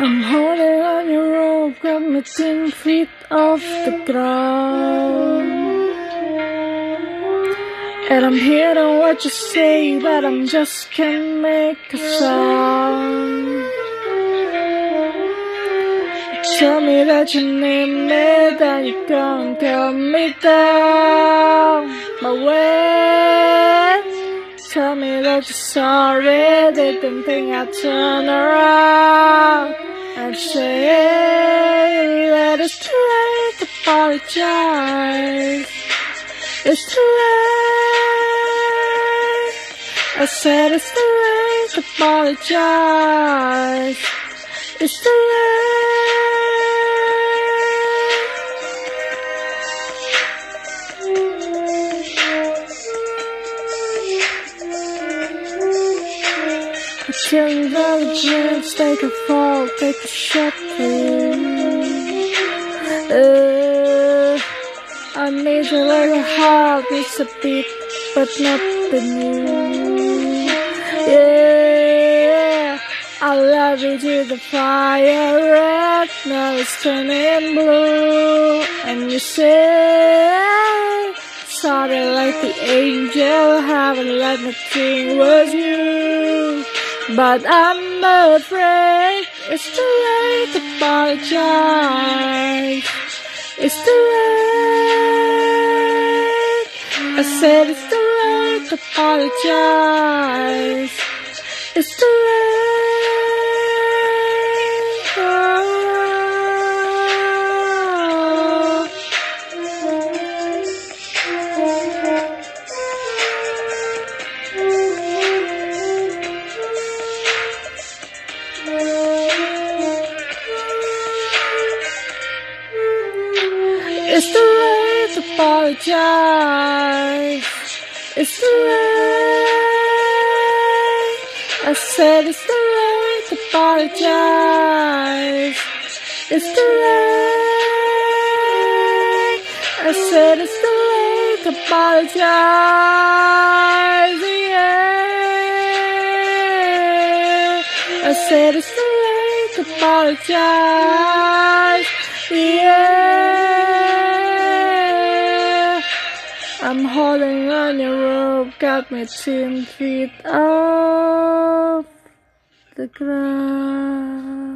I'm holding on your rope, got me ten feet off the ground. And I'm hearing what you say, but I'm just can't make a sound. Tell me that you need me, then you come tell me down my way. Tell me that you're sorry, didn't think I'd turn around say that it's too late to apologize. It's too late. I said it's too late to apologize. It's too late. The chance, take a fall, take a shot. Uh, I need you like heart, it's a beat, but not the new. Yeah, I love you to the fire red, now it's turning blue, and you say, sorry like the angel, haven't let me think was you. But I'm afraid it's too late to apologize. It's too late. I said it's too late to apologize. It's too late. Apologize. It's too late. I said it's too late to apologize. It's too late. I said it's too late to apologize. Yeah. I said it's too late to apologize. Yeah. I'm holding on your rope, got me ten feet off the ground.